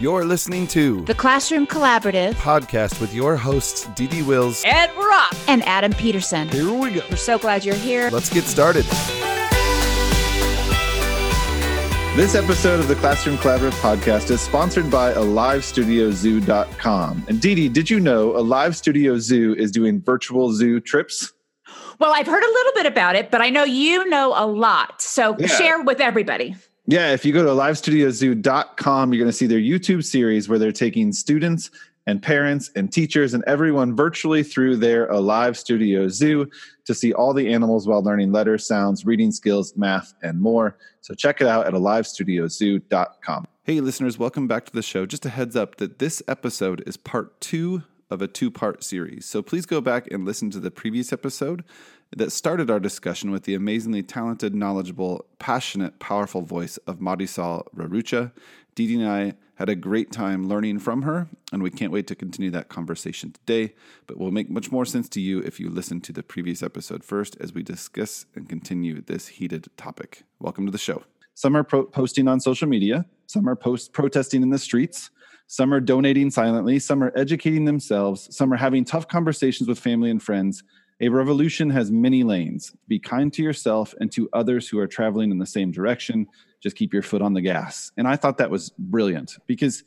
You're listening to The Classroom Collaborative podcast with your hosts, Dee Dee Wills. Ed Rock. and Adam Peterson. Here we go. We're so glad you're here. Let's get started. This episode of the Classroom Collaborative podcast is sponsored by AliveStudioZoo.com. And Dee Dee, did you know Alive Studio Zoo is doing virtual zoo trips? Well, I've heard a little bit about it, but I know you know a lot. So Yeah. share with everybody. Yeah, if you go to AliveStudioZoo.com, you're going to see their YouTube series where they're taking students and parents and teachers and everyone virtually through their Alive Studio Zoo to see all the animals while learning letters, sounds, reading skills, math, and more. So check it out at AliveStudioZoo.com. Hey, listeners, welcome back to the show. Just a heads up that this episode is part two of a two part series. So please go back and listen to the previous episode that started our discussion with the amazingly talented, knowledgeable, passionate, powerful voice of Marisol Rerucha. Dee and I had a great time learning from her, and we can't wait to continue that conversation today. But will make much more sense to you if you listen to the previous episode first as we discuss and continue this heated topic. Welcome to the show. Some are pro- posting on social media, some are post protesting in the streets, some are donating silently, some are educating themselves, some are having tough conversations with family and friends. A revolution has many lanes. Be kind to yourself and to others who are traveling in the same direction. Just keep your foot on the gas. And I thought that was brilliant because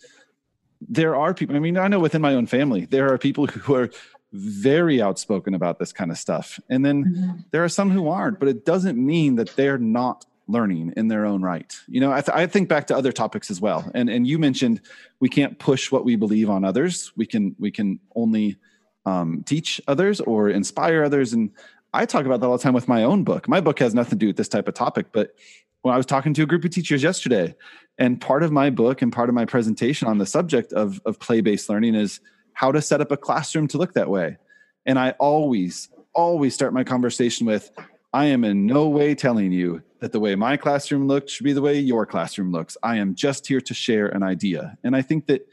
there are people, I mean, I know within my own family, there are people who are very outspoken about this kind of stuff. And then mm-hmm. there are some who aren't, but it doesn't mean that they're not learning in their own right. You know, I, th- I think back to other topics as well. And and you mentioned we can't push what we believe on others. We can we can only um, teach others or inspire others. And I talk about that all the time with my own book. My book has nothing to do with this type of topic, but when I was talking to a group of teachers yesterday, and part of my book and part of my presentation on the subject of, of play based learning is how to set up a classroom to look that way. And I always, always start my conversation with I am in no way telling you that the way my classroom looks should be the way your classroom looks. I am just here to share an idea. And I think that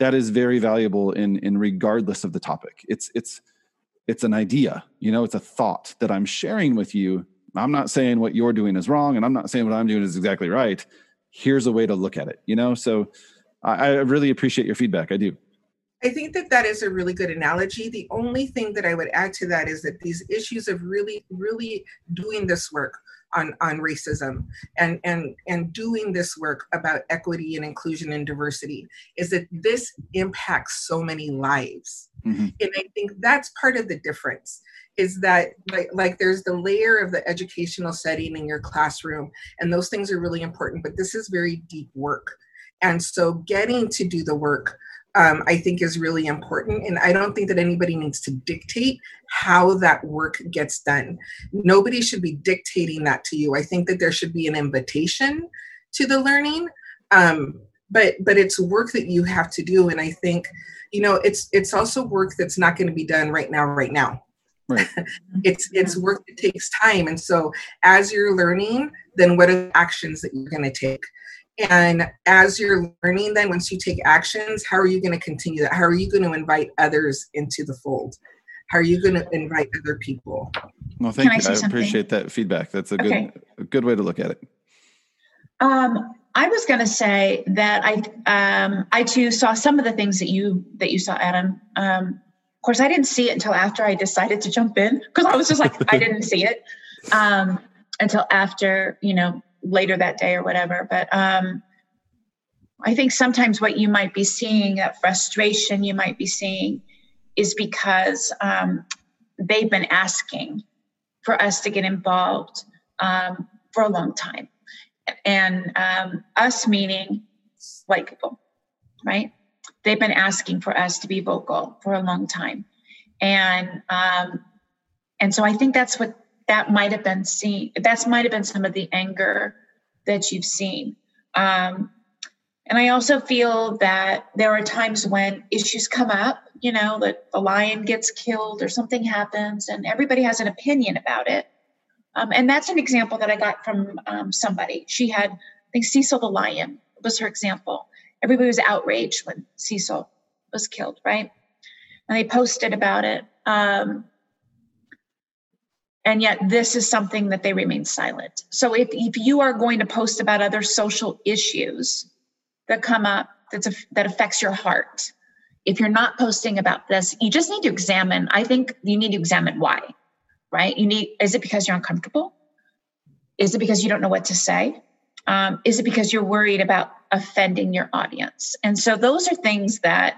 that is very valuable in, in regardless of the topic. It's, it's, it's an idea, you know, it's a thought that I'm sharing with you. I'm not saying what you're doing is wrong, and I'm not saying what I'm doing is exactly right. Here's a way to look at it, you know? So I, I really appreciate your feedback. I do. I think that that is a really good analogy. The only thing that I would add to that is that these issues of really, really doing this work on, on racism and, and, and doing this work about equity and inclusion and diversity is that this impacts so many lives. Mhm. And I think that's part of the difference is that like, like there's the layer of the educational setting in your classroom and those things are really important, but this is very deep work. And so getting to do the work um, I think is really important. And I don't think that anybody needs to dictate how that work gets done. Nobody should be dictating that to you. I think that there should be an invitation to the learning. Um, but but it's work that you have to do. And I think, you know, it's it's also work that's not going to be done right now, right now. Right. it's it's work that takes time. And so as you're learning, then what are the actions that you're going to take? And as you're learning, then once you take actions, how are you going to continue that? How are you going to invite others into the fold? How are you going to invite other people? Well, thank Can you. say I appreciate that feedback. That's a good, Okay. a good way to look at it. Um, I was going to say that I, um, I too saw some of the things that you that you saw, Adam. Um, of course, I didn't see it until after I decided to jump in because I was just like, I didn't see it um, until after, you know, later that day or whatever. But um, I think sometimes what you might be seeing, that frustration you might be seeing, is because um, they've been asking for us to get involved um, for a long time and um, us meaning white people, right? They've been asking for us to be vocal for a long time, and um, and so I think that's what that might have been seen. That's might have been some of the anger that you've seen. Um, and I also feel that there are times when issues come up, you know, that the lion gets killed or something happens, and everybody has an opinion about it. Um, and that's an example that I got from um, somebody. She had, I think, Cecil the lion was her example. Everybody was outraged when Cecil was killed, right? And they posted about it. Um, and yet, this is something that they remain silent. So, if, if you are going to post about other social issues that come up that's a, that affects your heart. If you're not posting about this, you just need to examine. I think you need to examine why, right? You need, is it because you're uncomfortable? Is it because you don't know what to say? Um, is it because you're worried about offending your audience? And so those are things that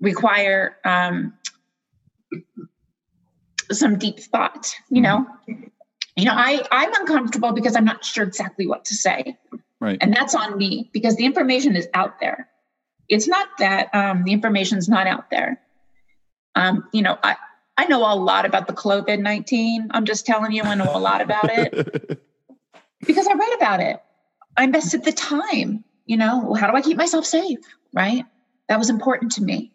require um, some deep thought, you know? You know, I, I'm uncomfortable because I'm not sure exactly what to say. Right. And that's on me because the information is out there. It's not that um, the information is not out there. Um, you know, I, I know a lot about the COVID 19. I'm just telling you, I know a lot about it because I read about it. I invested the time, you know, how do I keep myself safe? Right. That was important to me.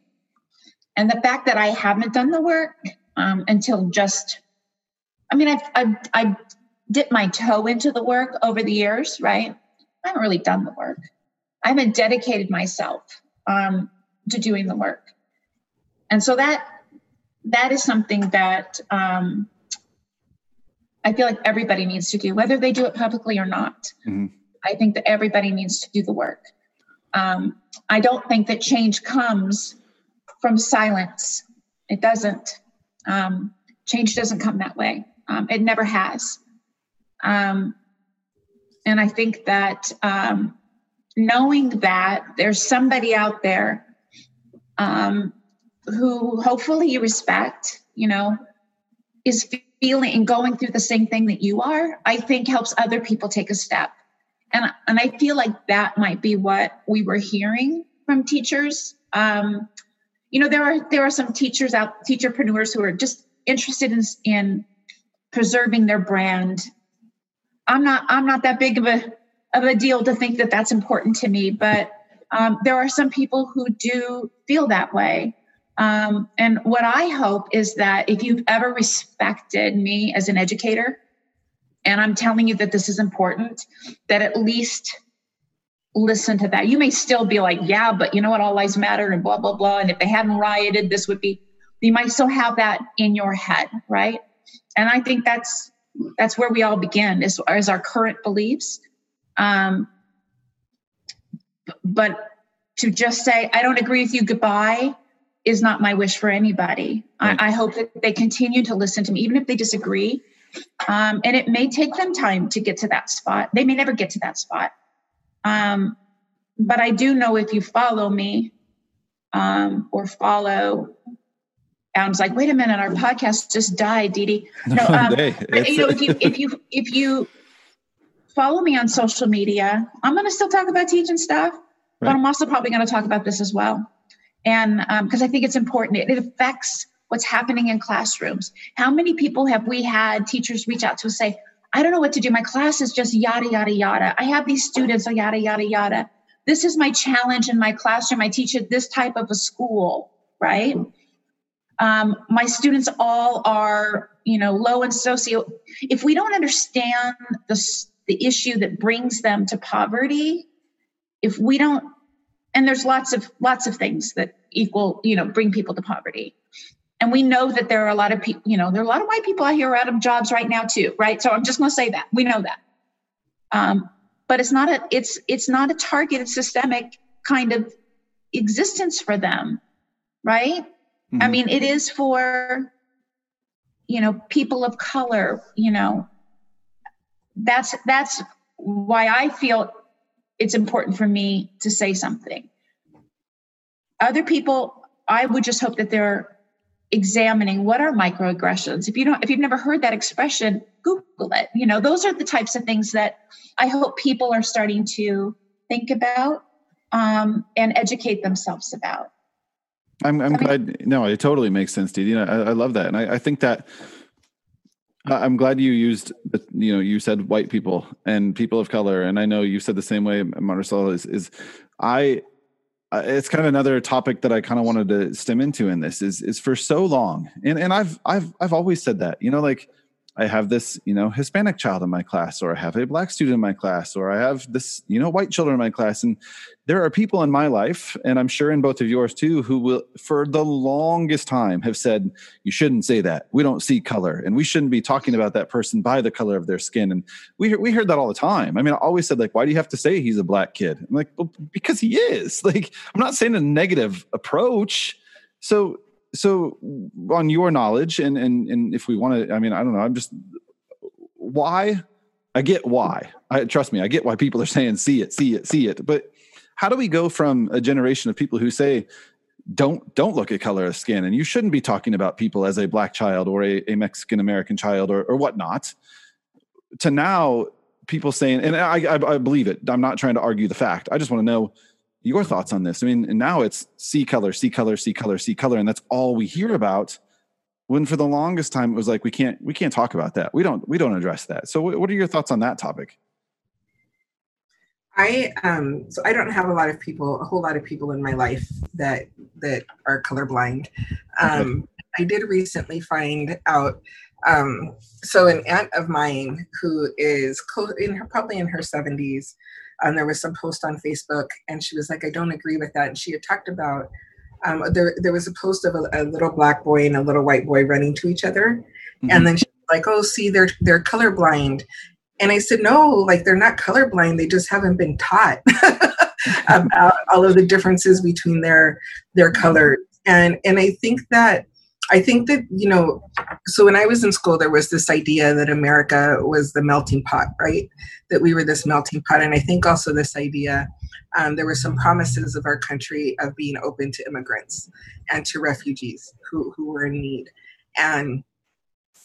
And the fact that I haven't done the work um, until just, I mean, I've, I've, I've dipped my toe into the work over the years, right? I haven't really done the work. I haven't dedicated myself um, to doing the work. And so that, that is something that um, I feel like everybody needs to do, whether they do it publicly or not. Mhm. I think that everybody needs to do the work. Um, I don't think that change comes from silence. It doesn't. Um, change doesn't come that way. Um, it never has. Um, and I think that um, knowing that there's somebody out there um, who hopefully you respect, you know, is feeling and going through the same thing that you are, I think helps other people take a step. And, and I feel like that might be what we were hearing from teachers. Um, you know, there are there are some teachers out, teacherpreneurs who are just interested in, in preserving their brand. I'm not I'm not that big of a of a deal to think that that's important to me, but um, there are some people who do feel that way. Um, and what I hope is that if you've ever respected me as an educator, and I'm telling you that this is important, that at least listen to that. You may still be like, yeah, but you know what? All lives matter and blah, blah, blah. And if they hadn't rioted, this would be, you might still have that in your head, right? And I think that's that's where we all begin is, is our current beliefs. Um, but to just say, I don't agree with you, goodbye, is not my wish for anybody. Right. I, I hope that they continue to listen to me, even if they disagree. Um, and it may take them time to get to that spot. They may never get to that spot. Um, but I do know if you follow me um, or follow, I was like, wait a minute, our podcast just died, Dee Dee. No, um, Hey, but, you know, if you if you if you follow me on social media, I'm going to still talk about teaching stuff, but I'm also probably going to talk about this as well, and because I think it's important. It, it affects what's happening in classrooms. How many people have we had teachers reach out to us say, "I don't know what to do. My class is just yada yada yada. I have these students, so yada yada yada. This is my challenge in my classroom. I teach at this type of a school, right?" um, my students all are you know low in socio if we don't understand the the issue that brings them to poverty if we don't and there's lots of lots of things that equal you know bring people to poverty and we know that there are a lot of people you know there are a lot of white people out here out of jobs right now too right so i'm just going to say that we know that um, but it's not a it's it's not a targeted systemic kind of existence for them right I Mhm. mean, it is for, you know, people of color, you know. That's that's why I feel it's important for me to say something. Other people, I would just hope that they're examining what are microaggressions. If you don't, if you've never heard that expression, Google it. You know, those are the types of things that I hope people are starting to think about um, and educate themselves about. I'm, I'm I mean- glad. No, it totally makes sense. Dee. I, I love that, and I, I think that I'm glad you used. You know, you said white people and people of color, and I know you said the same way, Marisol. Is is I? It's kind of another topic that I kind of wanted to stem into in this. Is is for so long, and and I've I've I've always said that. You know, like I have this, you know, Hispanic child in my class, or I have a black student in my class, or I have this, you know, white children in my class. And there are people in my life, and I'm sure in both of yours too, who will, for the longest time, have said, you shouldn't say that. We don't see color, and we shouldn't be talking about that person by the color of their skin. And we, we heard that all the time. I mean, I always said, like, why do you have to say he's a black kid? I'm like, well, because he is. Like, I'm not saying a negative approach. So so on your knowledge and and and if we want to i mean i don't know i'm just why i get why. I trust me i get why people are saying see it see it see it. But how do we go from a generation of people who say don't don't look at color of skin and you shouldn't be talking about people as a black child or a, a mexican american child or, or whatnot to now people saying and I, I i believe it. I'm not trying to argue the fact. I just want to know your thoughts on this. I mean, now it's see color, see color, see color, see color, and that's all we hear about. When for the longest time it was like we can't we can't talk about that. We don't we don't address that. So, what are your thoughts on that topic? I um so I don't have a lot of people, a whole lot of people in my life that that are colorblind. Um, I did recently find out. Um, so an aunt of mine who is in her, probably in her seventies and there was some post on Facebook, and she was like, "I don't agree with that." And she had talked about um, there. There was a post of a, a, little black boy and a little white boy running to each other, mm-hmm. and then she was like, "Oh, see, they're they're colorblind." And I said, "No, like they're not colorblind. They just haven't been taught about all of the differences between their their colors." And and I think that I think that, you know, so when I was in school, there was this idea that America was the melting pot, right? That we were this melting pot. And I think also this idea, um, there were some promises of our country of being open to immigrants and to refugees who, who were in need. And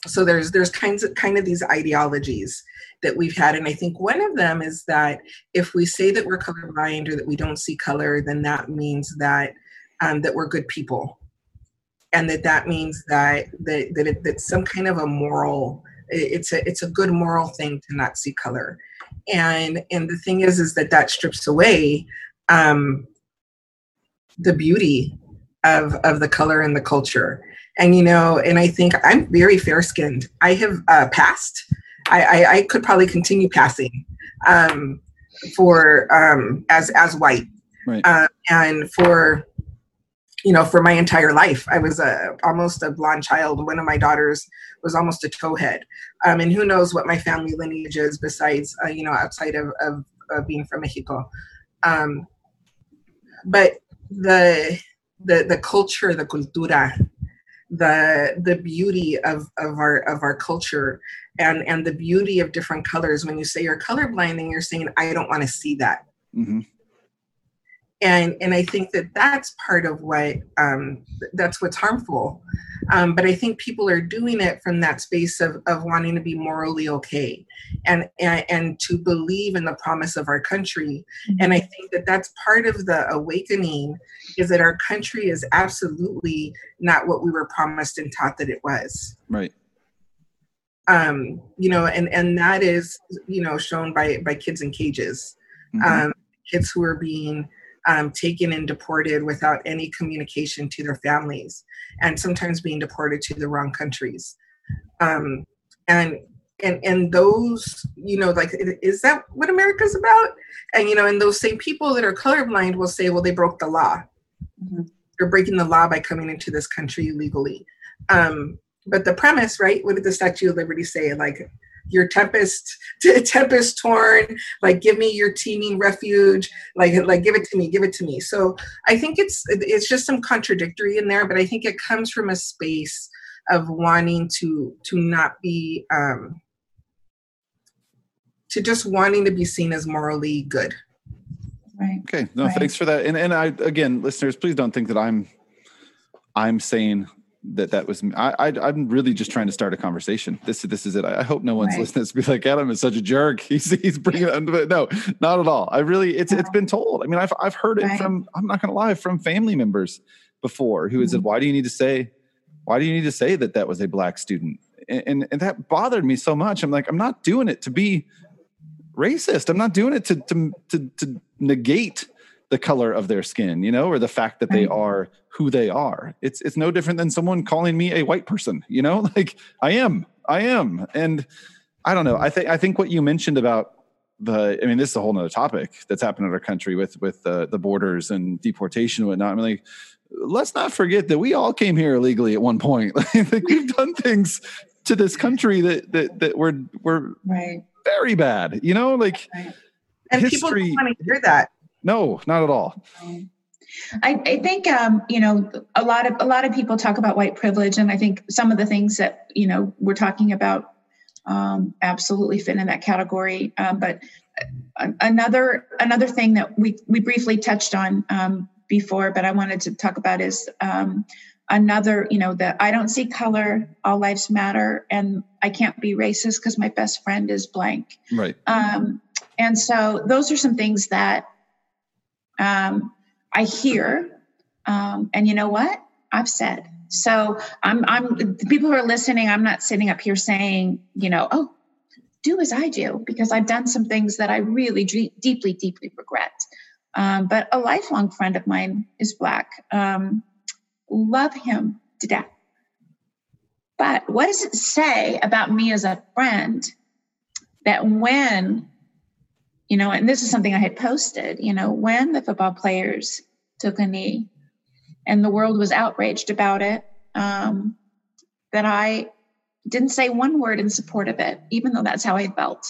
so there's there's kinds of kind of these ideologies that we've had and i think one of them is that if we say that we're colorblind or that we don't see color then that means that um, that we're good people and that that means that that that, it, that some kind of a moral it's a it's a good moral thing to not see color. And and the thing is is that that strips away um the beauty of of the color and the culture. And you know and i think i'm very fair skinned i have uh, passed. I, I, I could probably continue passing um for um as as white. Right. uh, and for you know, for my entire life. I was a almost a blonde child. One of my daughters was almost a towhead, um, and who knows what my family lineage is besides, uh, you know, outside of, of, of, being from Mexico. Um, but the the the culture, the cultura, the the beauty of, of our of our culture and and the beauty of different colors. When you say you're colorblind, and you're saying I don't want to see that. Mm-hmm and and I think that that's part of what um, that's what's harmful. Um, but I think people are doing it from that space of of wanting to be morally okay, and and, and to believe in the promise of our country. Mm-hmm. And I think that that's part of the awakening is that our country is absolutely not what we were promised and taught that it was. Right. Um, you know, and and that is you know shown by by kids in cages, mm-hmm. um, kids who are being um, taken and deported without any communication to their families, and sometimes being deported to the wrong countries. Um, and and and those, you know, like is that what America's about? And you know, and those same people that are colorblind will say, well, they broke the law. Mm-hmm. They're breaking the law by coming into this country illegally. Um, but the premise, right? What did the Statue of Liberty say? Like your tempest tempest torn like give me your teeming refuge like like give it to me give it to me. So i think it's it's just some contradictory in there but i think it comes from a space of wanting to to not be um to just wanting to be seen as morally good. Right. Okay. No right. thanks for that. And and i again listeners please don't think that i'm i'm saying that that was I, I am really just trying to start a conversation. This this is it. I, I hope no one's right. listening to be like Adam is such a jerk. He's he's bringing it. Under the no, not at all. I really it's it's been told. I mean, I've I've heard it from I'm not going to lie from family members before who mm-hmm. said, "Why do you need to say? Why do you need to say that that was a black student?" And, and and that bothered me so much. I'm like, I'm not doing it to be racist. I'm not doing it to to to, to negate the color of their skin, you know, or the fact that they are who they are. It's it's no different than someone calling me a white person, you know? Like I am. I am. And I don't know. I think I think what you mentioned about the I mean, this is a whole nother topic that's happened in our country with with the the borders and deportation and whatnot. I mean, like, let's not forget that we all came here illegally at one point. like we've done things to this country that that that were were Right. very bad. You know, like And people history- don't want to hear that. No, not at all. I, I think um, you know a lot of a lot of people talk about white privilege, and I think some of the things that you know we're talking about um, absolutely fit in that category. Um, but another another thing that we we briefly touched on um, before, but I wanted to talk about is um, another you know that I don't see color, all lives matter, and I can't be racist because my best friend is blank. Right. Um, and so those are some things that um, I hear. Um, and you know what? I've said. So I'm, I'm, the people who are listening, I'm not sitting up here saying, you know, oh, do as I do, because I've done some things that I really d- deeply, deeply regret. Um, but a lifelong friend of mine is Black. Um, love him to death. But what does it say about me as a friend that when, you know, and this is something I had posted, you know, when the football players took a knee and the world was outraged about it, um, that I didn't say one word in support of it, even though that's how I felt.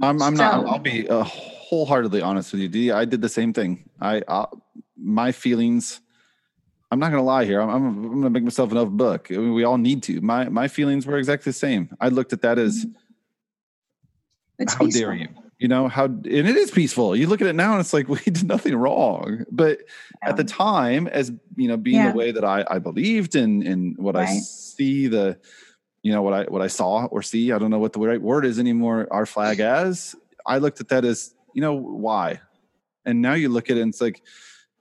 I'm, I'm not. I'll be uh, wholeheartedly honest with you, Dee. I did the same thing. I, uh, my feelings. I'm not going to lie here. I'm, I'm, I'm going to make myself an open book. I mean, we all need to. My, my feelings were exactly the same. I looked at that as, It's how peaceful. dare you? You know how, and it is peaceful. You look at it now, and it's like we did nothing wrong. But at the time, as you know, being Yeah. the way that I, I believed in, in what I see the, you know, what I what I saw or see. I don't know what the right word is anymore. Our flag as I looked at that as, you know, why? And now you look at it, and it's like,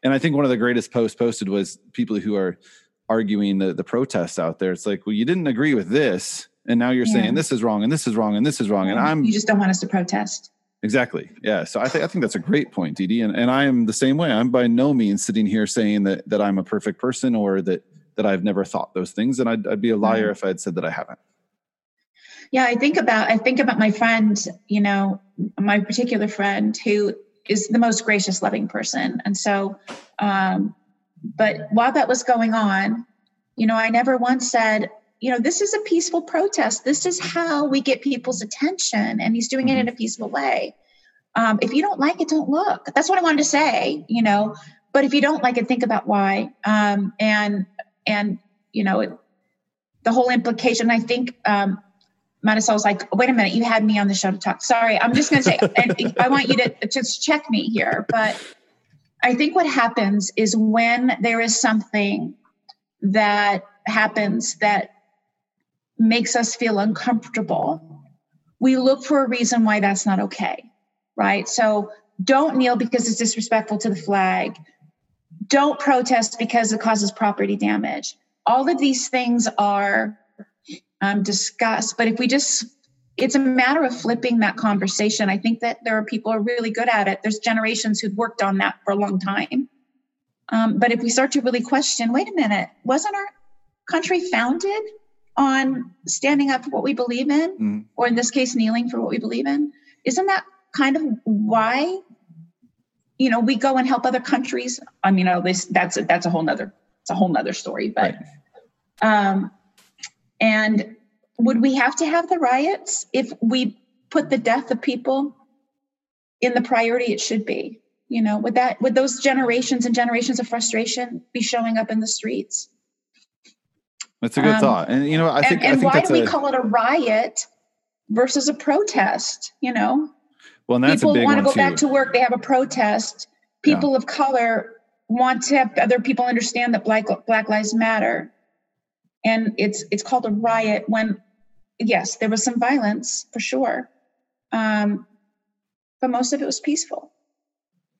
and I think one of the greatest posts posted was people who are arguing the the protests out there. It's like, well, you didn't agree with this, and now you're Yeah. saying this is wrong and this is wrong and this is wrong, and I'm you just don't want us to protest. Exactly. Yeah. So I think I think that's a great point, Dee. And, and I am the same way. I'm by no means sitting here saying that that I'm a perfect person or that that I've never thought those things. And I'd, I'd be a liar if I had said that I haven't. Yeah, I think about I think about my friend, you know, my particular friend who is the most gracious, loving person. And so um but while that was going on, you know, I never once said, you know, this is a peaceful protest. This is how we get people's attention. And he's doing it in a peaceful way. Um, if you don't like it, don't look. That's what I wanted to say, you know. But if you don't like it, think about why. Um, and and you know, it, the whole implication. I think um, was like, wait a minute, you had me on the show to talk. Sorry, I'm just going to say, and I want you to just check me here. But I think what happens is when there is something that happens that makes us feel uncomfortable, we look for a reason why that's not okay, right? So don't kneel because it's disrespectful to the flag. Don't protest because it causes property damage. All of these things are um, discussed, but if we just it's a matter of flipping that conversation. I think that there are people who are really good at it. There's generations who've worked on that for a long time. Um, but if we start to really question, wait a minute, wasn't our country founded on standing up for what we believe in, Mhm. or in this case, kneeling for what we believe in? Isn't that kind of why, you know, we go and help other countries? I mean, this that's a, that's a whole nother it's a whole nother story. But um, and would we have to have the riots if we put the death of people in the priority it should be? You know, would that would those generations and generations of frustration be showing up in the streets? That's a good Um, thought. And you know, I think and I think why do we a call it a riot versus a protest? You know, well, and that's people a big want to go back to work. They have a protest. Yeah. People of color want to have other people understand that Black Black Lives Matter, and it's it's called a riot when, yes, there was some violence for sure, um, but most of it was peaceful.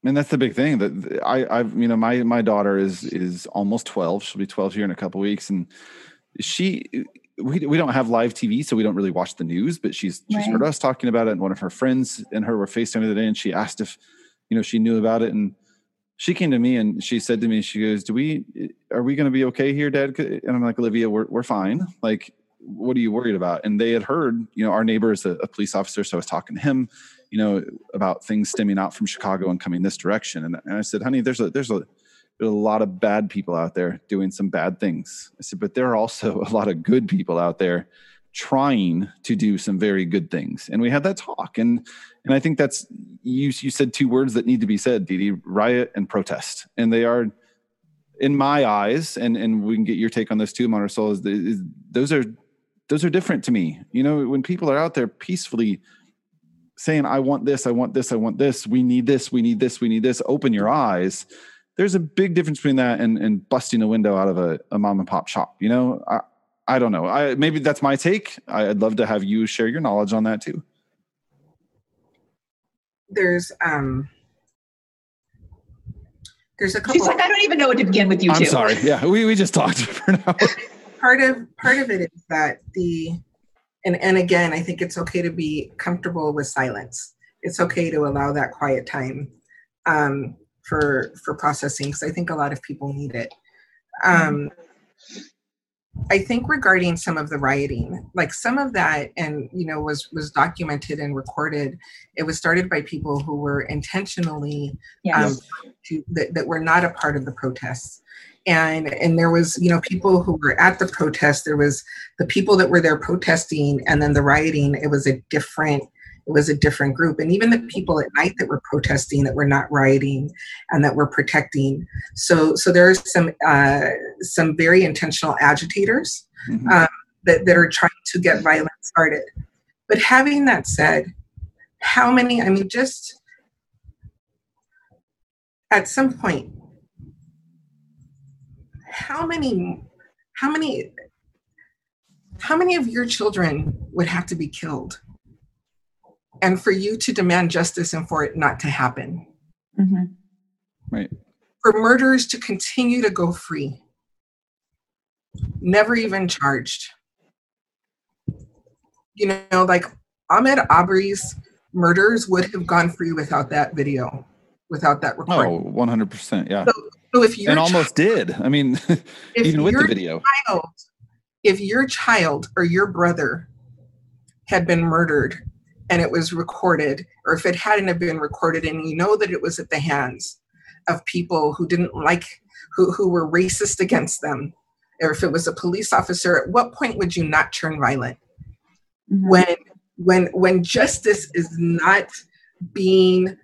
And that's the big thing that I, I've, you know, my my daughter is is almost twelve. She'll be twelve here in a couple weeks, and she, we we don't have live TV, so we don't really watch the news. But she's she's Right. heard us talking about it, and one of her friends and her were FaceTiming the other day, and she asked if you know, she knew about it and she came to me and she said to me, she goes, do we, are we going to be okay here, dad? And I'm like, Olivia, we're, we're fine. Like, what are you worried about? And they had heard, you know, our neighbor is a, a police officer. So I was talking to him, you know, about things stemming out from Chicago and coming this direction. And, and I said, honey, there's a, there's a, there's a lot of bad people out there doing some bad things. I said, but there are also a lot of good people out there trying to do some very good things. And we had that talk. And and I think that's you you said two words that need to be said, Dee, riot and protest. And they are in my eyes, and and we can get your take on this too, Marisol, is, is those are those are different to me. You know, when people are out there peacefully saying, I want this, I want this, I want this, we need this, we need this, we need this, open your eyes there's a big difference between that and, and busting a window out of a, a mom and pop shop. You know, I, I don't know. I maybe that's my take. I'd love to have you share your knowledge on that too. There's um there's a couple She's like, I don't even know what to begin with you I'm two. sorry. Yeah, we, we just talked for an hour. part of part of it is that the and and again i think it's okay to be comfortable with silence it's okay to allow that quiet time um, for for processing because i think a lot of people need it. Um, i think regarding some of the rioting like some of that and you know was was documented and recorded. It was started by people who were intentionally Yes. um, to, that, that were not a part of the protests. And and there was you know people who were at the protest. There was the people that were there protesting and then the rioting. It was a different it was a different group. And even the people at night that were protesting that were not rioting and that were protecting. So so there are some uh, some very intentional agitators Mhm. um, that, that are trying to get violence started. But having that said how many i mean just at some point how many how many how many of your children would have to be killed and for you to demand justice and for it not to happen Mhm. Right. for murderers to continue to go free never even charged you know like Ahmaud Arbery's murders would have gone free without that video without that recording Oh, 100%. Yeah. so if you're And almost did. I mean, even with the video. child, if your child or your brother had been murdered and it was recorded, or if it hadn't have been recorded and you know that it was at the hands of people who didn't like, who, who were racist against them, or if it was a police officer, at what point would you not turn violent? Mhm. when when when justice is not being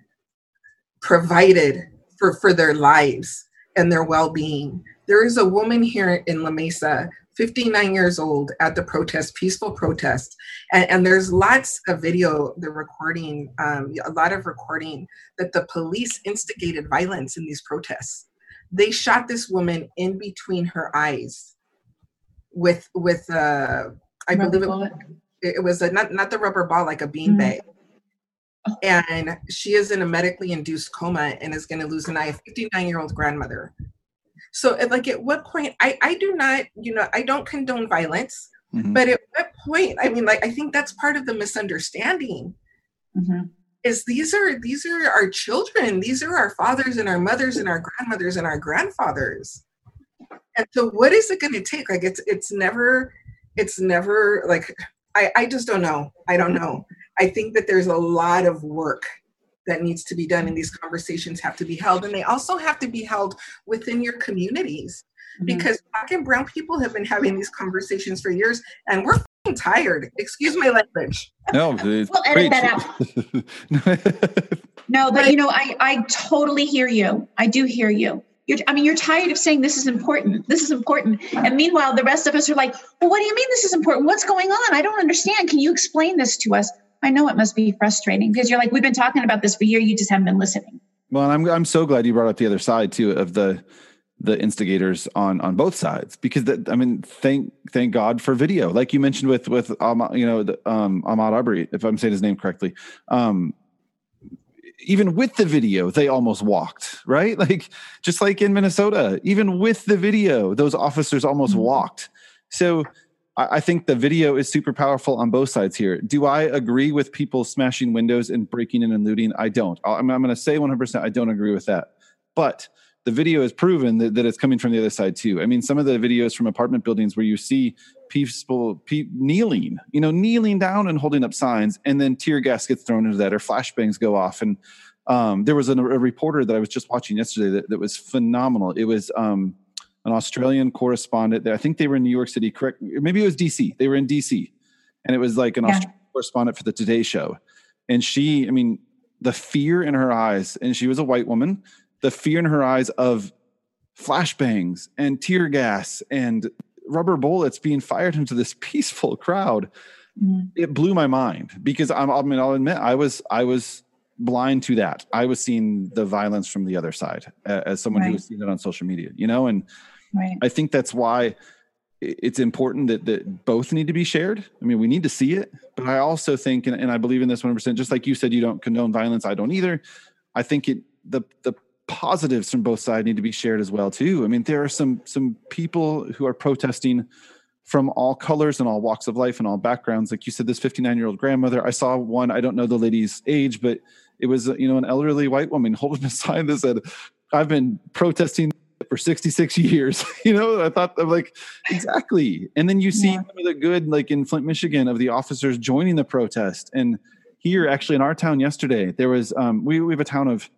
provided for for their lives and their well-being there is a woman here in la mesa 59 years old at the protest peaceful protest. And, and there's lots of video the recording um, a lot of recording that the police instigated violence in these protests. They shot this woman in between her eyes with with uh i Rubber believe it it it was a, not not the rubber ball like a Mm. beanbag Oh. and she is in a medically induced coma and is going to lose an eye. A 59 year old grandmother so at- like at what point i i do not you know i don't condone violence Mhm. but at what point i mean like i think that's part of the misunderstanding. Mhm. is these are these are our children. These are our fathers and our mothers and our grandmothers and our grandfathers. And so what is it going to take? Like it's it's never it's never like i i just don't know. I don't know. I think that there's a lot of work that needs to be done and these conversations have to be held and they also have to be held within your communities Mhm. because black and brown people have been having these conversations for years and we're f***ing tired excuse my language No, it's We'll edit great. that No, but you know, I I totally hear you. I do hear you. You're, I mean, you're tired of saying this is important. This is important, and meanwhile, the rest of us are like, "Well, what do you mean this is important? What's going on? I don't understand. Can you explain this to us?" I know it must be frustrating because you're like, "We've been talking about this for a year. You just haven't been listening." Well, and I'm I'm so glad you brought up the other side too of the the instigators on on both sides because that I mean thank thank God for video like you mentioned with with um, you know the, um, Ahmaud Arbery if I'm saying his name correctly um, even with the video they almost walked right like just like in Minnesota even with the video those officers almost Mhm. walked so I, think the video is super powerful on both sides here. Do I agree with people smashing windows and breaking in and looting? I don't. I'm, I'm going to say 100% I don't agree with that. But the video has proven that, that it's coming from the other side too. I mean, some of the videos from apartment buildings where you see people pe- kneeling, you know, kneeling down and holding up signs, and then tear gas gets thrown into that or flashbangs go off. And um, there was a, a, reporter that I was just watching yesterday that, that was phenomenal. It was um, an Australian correspondent. I think they were in New York City. Correct? Maybe it was DC. They were in DC, and it was like an yeah. Australian correspondent for the Today Show. And she, I mean, the fear in her eyes, and she was a white woman. The fear in her eyes of flashbangs and tear gas and rubber bullets being fired into this peaceful crowd. Mm-hmm. It blew my mind because I'm, I mean, I'll admit I was, I was blind to that. I was seeing the violence from the other side as someone right. who was seeing it on social media, you know, and Right. I think that's why it's important that, that both need to be shared. I mean, we need to see it, but I also think, and, and I believe in this 100%, just like you said, you don't condone violence. I don't either. I think it, the, the positives from both sides need to be shared as well too. I mean, there are some, some people who are protesting from all colors and all walks of life and all backgrounds. Like you said, this 59 year old grandmother, I saw one, I don't know the lady's age, but it was, you know, an elderly white woman holding a sign that said, I've been protesting for 66 years. you know, I thought of like, exactly. And then you see yeah. some of the good, like in Flint, Michigan, of the officers joining the protest. And here, actually, in our town yesterday, there was, um, we, we have a town of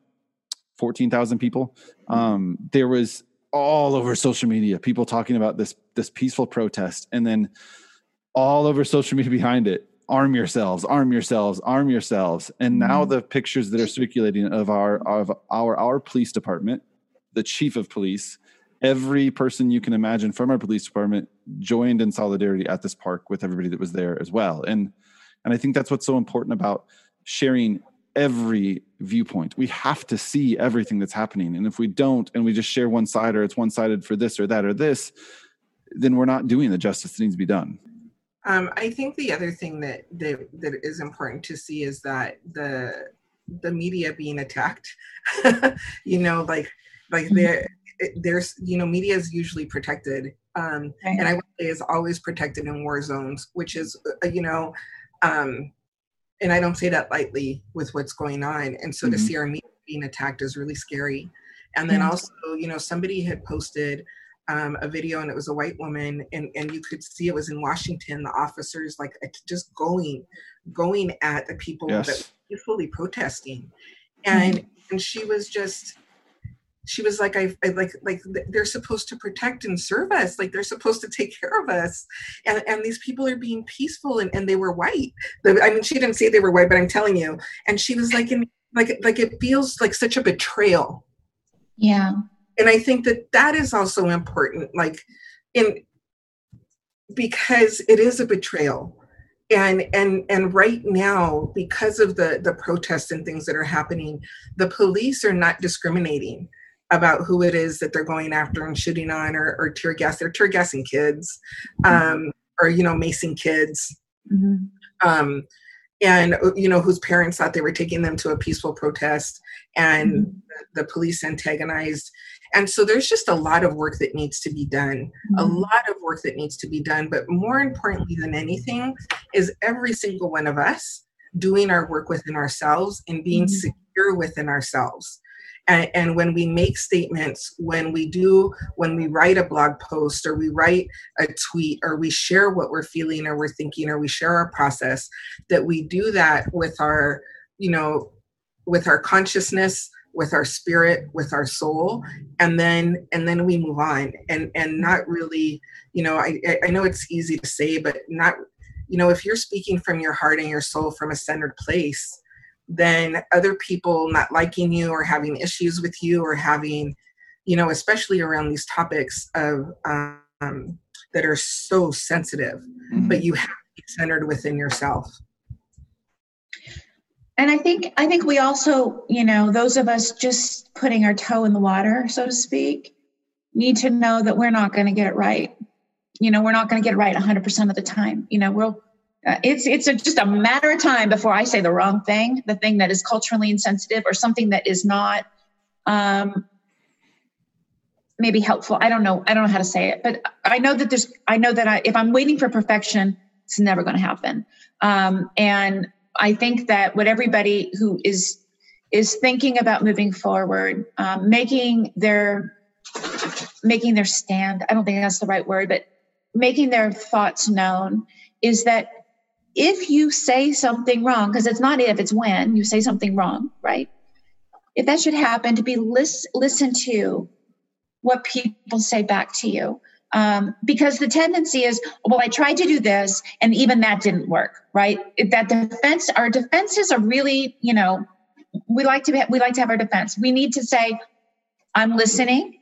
14,000 people. Um, there was all over social media, people talking about this, this peaceful protest. And then all over social media behind it, arm yourselves arm yourselves arm yourselves and now mm-hmm. the pictures that are circulating of our of our our police department the chief of police, every person you can imagine from our police department joined in solidarity at this park with everybody that was there as well. And and I think that's what's so important about sharing every viewpoint. We have to see everything that's happening. And if we don't and we just share one side or it's one sided for this or that or this, then we're not doing the justice that needs to be done. Um, I think the other thing that, that that is important to see is that the the media being attacked, you know, like like mm-hmm. there there's you know media is usually protected um right. and i would say is always protected in war zones which is uh, you know um and i don't say that lightly with what's going on and so mm-hmm. to see our media being attacked is really scary and then also you know somebody had posted um, a video and it was a white woman and, and you could see it was in washington the officers like just going going at the people yes. that were fully protesting and mm-hmm. and she was just she was like I, I, like like they're supposed to protect and serve us. Like they're supposed to take care of us. And and these people are being peaceful and, and they were white. I mean she didn't say they were white but i'm telling you. And she was like in like like it feels like such a betrayal. Yeah. And i think that that is also important like in because it is a betrayal. And and and right now because of the the protests and things that are happening the police are not discriminating about who it is that they're going after and shooting on or, or tear gas. They're tear gassing kids mm-hmm. um, or, you know, macing kids. Mm-hmm. Um, and, you know, whose parents thought they were taking them to a peaceful protest and mm-hmm. the, police antagonized. And so there's just a lot of work that needs to be done, a mm-hmm. lot of work that needs to be done. But more importantly than anything is every single one of us doing our work within ourselves and being mm-hmm. secure within ourselves and, and, when we make statements when we do when we write a blog post or we write a tweet or we share what we're feeling or we're thinking or we share our process that we do that with our you know with our consciousness with our spirit with our soul and then and then we move on. And and not really you know i i know it's easy to say but not you know if you're speaking from your heart and your soul from a centered place then other people not liking you or having issues with you or having, you know, especially around these topics of um, that are so sensitive, mm-hmm. but you have to be centered within yourself. And I think I think we also, you know, those of us just putting our toe in the water, so to speak, need to know that we're not going to get it right. You know, we're not going to get it right 100% of the time. You know, we'll uh, it's it's a, just a matter of time before I say the wrong thing, the thing that is culturally insensitive, or something that is not um, maybe helpful. I don't know. I don't know how to say it, but I know that there's. I know that I, if I'm waiting for perfection, it's never going to happen. Um, and I think that what everybody who is is thinking about moving forward, um, making their making their stand. I don't think that's the right word, but making their thoughts known is that if you say something wrong, because it's not if, it's when you say something wrong, right? If that should happen, to be list, listen to what people say back to you. Um, because the tendency is, well, I tried to do this, and even that didn't work, right? That defense, our defenses are really, you know, we like to we like to have our defense. We need to say, I'm listening.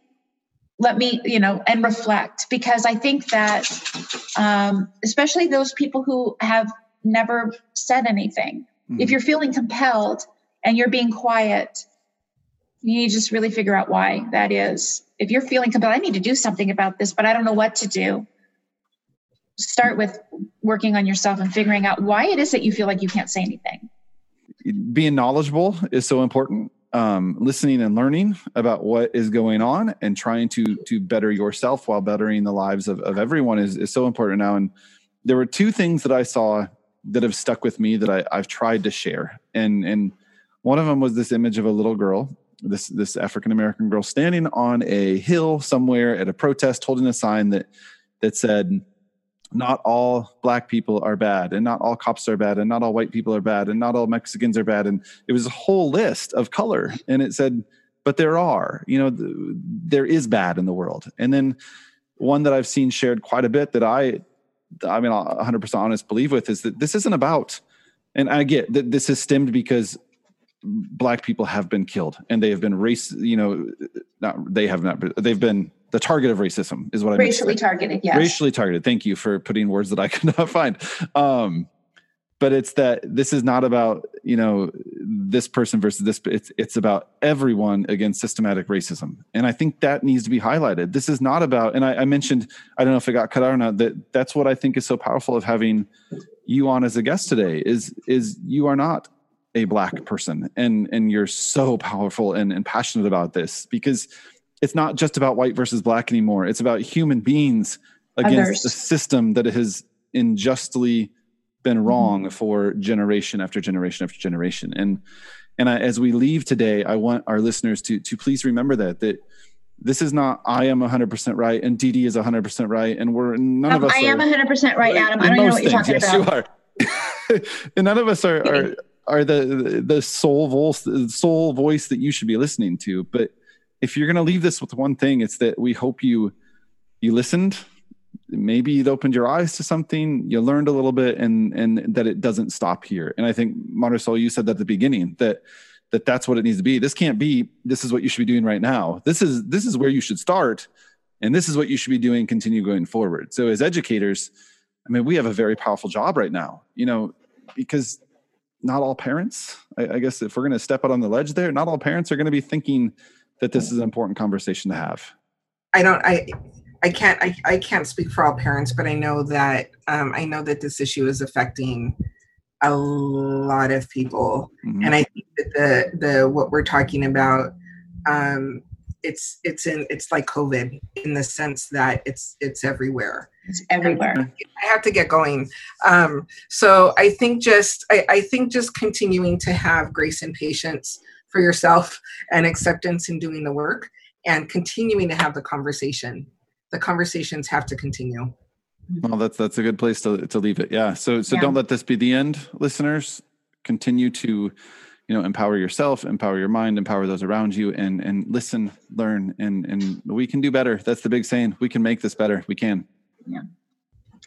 Let me, you know, and reflect because I think that, um, especially those people who have never said anything, mm-hmm. if you're feeling compelled and you're being quiet, you need to just really figure out why that is. If you're feeling compelled, I need to do something about this, but I don't know what to do. Start with working on yourself and figuring out why it is that you feel like you can't say anything. Being knowledgeable is so important. Um, listening and learning about what is going on and trying to to better yourself while bettering the lives of, of everyone is, is so important now. And there were two things that I saw that have stuck with me that I, I've tried to share. And and one of them was this image of a little girl this this African American girl standing on a hill somewhere at a protest, holding a sign that that said, "Not all black people are bad, and not all cops are bad, and not all white people are bad, and not all Mexicans are bad." And it was a whole list of color, and it said, "But there are, you know, th- there is bad in the world." And then one that I've seen shared quite a bit that I, I mean, 100% honest believe with is that this isn't about. And I get that this is stemmed because black people have been killed and they have been race you know not they have not they've been the target of racism is what i think. racially targeted yes. Racially targeted. Thank you for putting words that i could not find. Um but it's that this is not about you know this person versus this it's it's about everyone against systematic racism. And i think that needs to be highlighted. This is not about and i, I mentioned i don't know if it got cut out or not that that's what i think is so powerful of having you on as a guest today is is you are not a black person. And and you're so powerful and, and passionate about this because it's not just about white versus black anymore it's about human beings against Others. a system that has unjustly been mm-hmm. wrong mm-hmm. for generation after generation after generation and and I, as we leave today i want our listeners to to please remember that that this is not i am 100% right and Deedee is 100% right and we're none um, of us i am 100% right adam i don't know what you're talking yes, about you are. and none of us are, are are the the sole voice the sole voice that you should be listening to but if you're going to leave this with one thing it's that we hope you you listened. Maybe it opened your eyes to something you learned a little bit and and that it doesn't stop here. And i think marisol you said that at the beginning that that that's what it needs to be. This can't be this is what you should be doing right now. This is this is where you should start and this is what you should be doing continue going forward. So as educators i mean we have a very powerful job right now you know because not all parents, I, I guess if we're going to step out on the ledge there, not all parents are going to be thinking that this is an important conversation to have. I don't, I, I can't, I, I can't speak for all parents, but I know that, um, I know that this issue is affecting a lot of people. Mm-hmm. And I think that the, the, what we're talking about, um, it's, it's in, it's like COVID in the sense that it's, it's everywhere. It's everywhere. I have to get going. Um, so I think just I, I think just continuing to have grace and patience for yourself and acceptance in doing the work and continuing to have the conversation. The conversations have to continue. Well, that's that's a good place to to leave it. Yeah. So so yeah. don't let this be the end, listeners. Continue to you know empower yourself empower your mind empower those around you and and listen learn and and we can do better that's the big saying we can make this better we can yeah.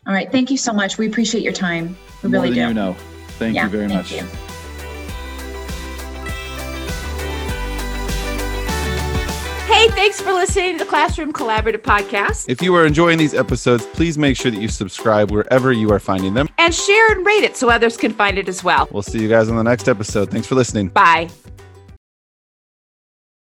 All right. Thank you so much. We appreciate your time. We More really do. You know. Thank yeah, you very thank much. You. Thanks for listening to the Classroom Collaborative Podcast. If you are enjoying these episodes, please make sure that you subscribe wherever you are finding them. And share and rate it so others can find it as well. We'll see you guys on the next episode. Thanks for listening. Bye.